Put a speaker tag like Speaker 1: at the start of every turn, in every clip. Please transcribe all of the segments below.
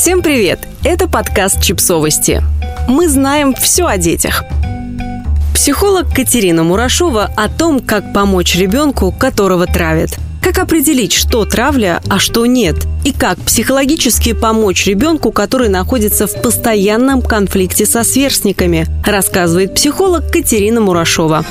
Speaker 1: Всем привет! Это подкаст «Чипсовости». Мы знаем все о детях. Психолог Катерина Мурашова о том, как помочь ребенку, которого травят. Как определить, что травля, а что нет? И как психологически помочь ребенку, который находится в постоянном конфликте со сверстниками, рассказывает психолог Катерина Мурашова.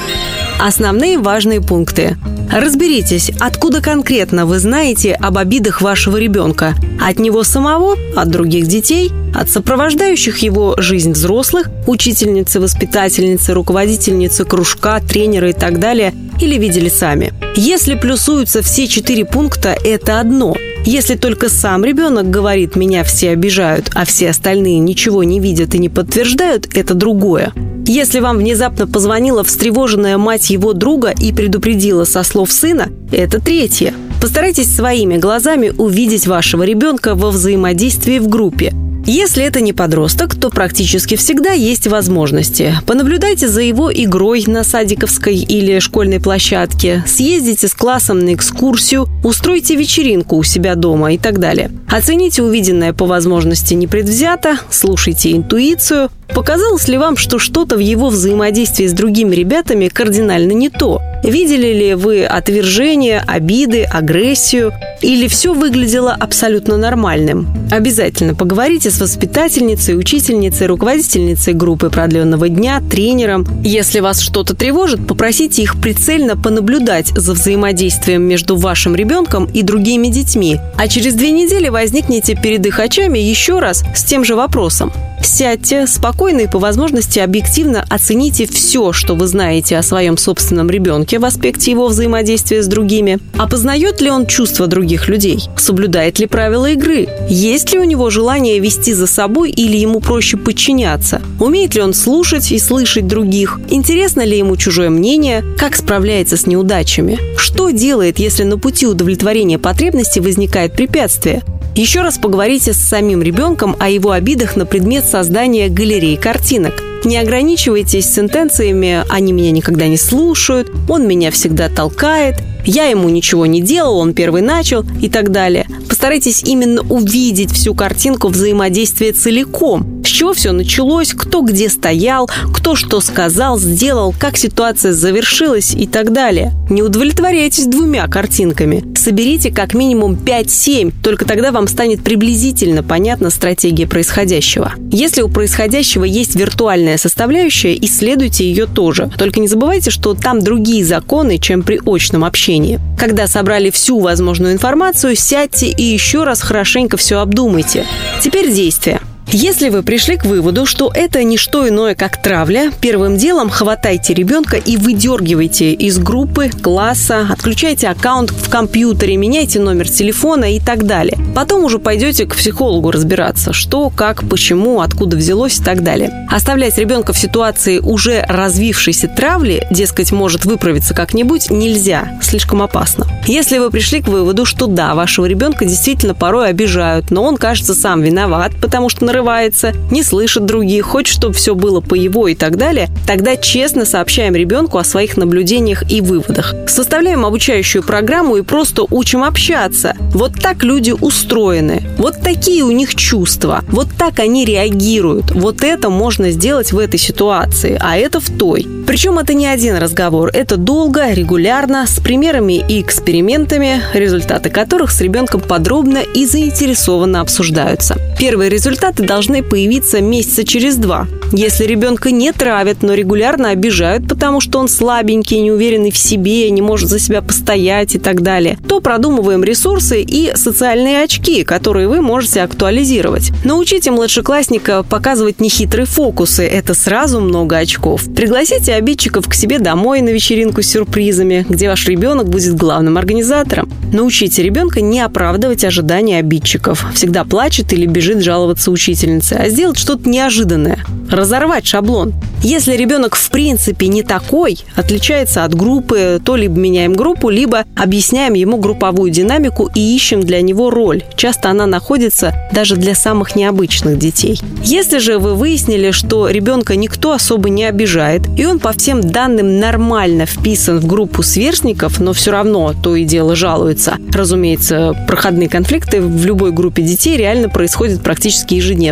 Speaker 1: Основные важные пункты. Разберитесь, откуда конкретно вы знаете об обидах вашего ребенка. От него самого, от других детей, от сопровождающих его жизнь взрослых, учительницы, воспитательницы, руководительницы кружка, тренера и так далее, или видели сами. Если плюсуются все четыре пункта, это одно – если только сам ребенок говорит «меня все обижают», а все остальные ничего не видят и не подтверждают, это другое. Если вам внезапно позвонила встревоженная мать его друга и предупредила со слов сына, это третье. Постарайтесь своими глазами увидеть вашего ребенка во взаимодействии в группе. Если это не подросток, то практически всегда есть возможности. Понаблюдайте за его игрой на садиковской или школьной площадке, съездите с классом на экскурсию, устройте вечеринку у себя дома и так далее. Оцените увиденное по возможности непредвзято, слушайте интуицию, Показалось ли вам, что что-то в его взаимодействии с другими ребятами кардинально не то? Видели ли вы отвержение, обиды, агрессию? Или все выглядело абсолютно нормальным? Обязательно поговорите с воспитательницей, учительницей, руководительницей группы продленного дня, тренером. Если вас что-то тревожит, попросите их прицельно понаблюдать за взаимодействием между вашим ребенком и другими детьми. А через две недели возникнете перед их очами еще раз с тем же вопросом. Сядьте спокойно и по возможности объективно оцените все, что вы знаете о своем собственном ребенке в аспекте его взаимодействия с другими. Опознает ли он чувства других людей? Соблюдает ли правила игры? Есть ли у него желание вести за собой или ему проще подчиняться? Умеет ли он слушать и слышать других? Интересно ли ему чужое мнение? Как справляется с неудачами? Что делает, если на пути удовлетворения потребностей возникает препятствие? Еще раз поговорите с самим ребенком о его обидах на предмет создания галереи картинок. Не ограничивайтесь сентенциями «они меня никогда не слушают», «он меня всегда толкает», «я ему ничего не делал, он первый начал» и так далее. Постарайтесь именно увидеть всю картинку взаимодействия целиком, с чего все началось, кто где стоял, кто что сказал, сделал, как ситуация завершилась и так далее. Не удовлетворяйтесь двумя картинками. Соберите как минимум 5-7, только тогда вам станет приблизительно понятна стратегия происходящего. Если у происходящего есть виртуальная составляющая, исследуйте ее тоже. Только не забывайте, что там другие законы, чем при очном общении. Когда собрали всю возможную информацию, сядьте и еще раз хорошенько все обдумайте. Теперь действия. Если вы пришли к выводу, что это не что иное, как травля, первым делом хватайте ребенка и выдергивайте из группы, класса, отключайте аккаунт в компьютере, меняйте номер телефона и так далее. Потом уже пойдете к психологу разбираться, что, как, почему, откуда взялось и так далее. Оставлять ребенка в ситуации уже развившейся травли, дескать, может выправиться как-нибудь, нельзя, слишком опасно. Если вы пришли к выводу, что да, вашего ребенка действительно порой обижают, но он, кажется, сам виноват, потому что на нарывается, не слышит других, хочет, чтобы все было по его и так далее, тогда честно сообщаем ребенку о своих наблюдениях и выводах. Составляем обучающую программу и просто учим общаться. Вот так люди устроены. Вот такие у них чувства. Вот так они реагируют. Вот это можно сделать в этой ситуации, а это в той. Причем это не один разговор. Это долго, регулярно, с примерами и экспериментами, результаты которых с ребенком подробно и заинтересованно обсуждаются. Первые результаты должны появиться месяца через два. Если ребенка не травят, но регулярно обижают, потому что он слабенький, неуверенный в себе, не может за себя постоять и так далее, то продумываем ресурсы и социальные очки, которые вы можете актуализировать. Научите младшеклассника показывать нехитрые фокусы, это сразу много очков. Пригласите обидчиков к себе домой на вечеринку с сюрпризами, где ваш ребенок будет главным организатором. Научите ребенка не оправдывать ожидания обидчиков. Всегда плачет или бежит жаловаться учителю учительницей, а сделать что-то неожиданное. Разорвать шаблон. Если ребенок в принципе не такой, отличается от группы, то либо меняем группу, либо объясняем ему групповую динамику и ищем для него роль. Часто она находится даже для самых необычных детей. Если же вы выяснили, что ребенка никто особо не обижает, и он по всем данным нормально вписан в группу сверстников, но все равно то и дело жалуется. Разумеется, проходные конфликты в любой группе детей реально происходят практически ежедневно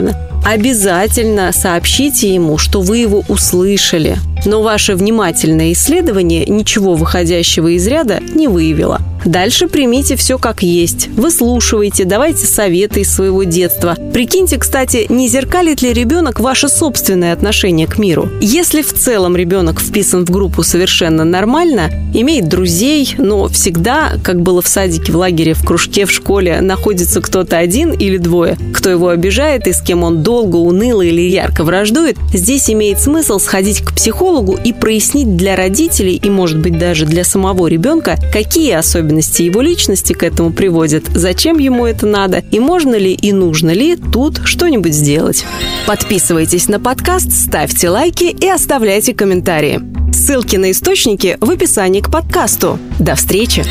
Speaker 1: обязательно сообщите ему, что вы его услышали. Но ваше внимательное исследование ничего выходящего из ряда не выявило. Дальше примите все как есть. Выслушивайте, давайте советы из своего детства. Прикиньте, кстати, не зеркалит ли ребенок ваше собственное отношение к миру. Если в целом ребенок вписан в группу совершенно нормально, имеет друзей, но всегда, как было в садике, в лагере, в кружке, в школе, находится кто-то один или двое, кто его обижает и с кем он долго, уныло или ярко враждует, здесь имеет смысл сходить к психологу и прояснить для родителей и, может быть, даже для самого ребенка, какие особенности его личности к этому приводят, зачем ему это надо и можно ли и нужно ли тут что-нибудь сделать. Подписывайтесь на подкаст, ставьте лайки и оставляйте комментарии. Ссылки на источники в описании к подкасту. До встречи!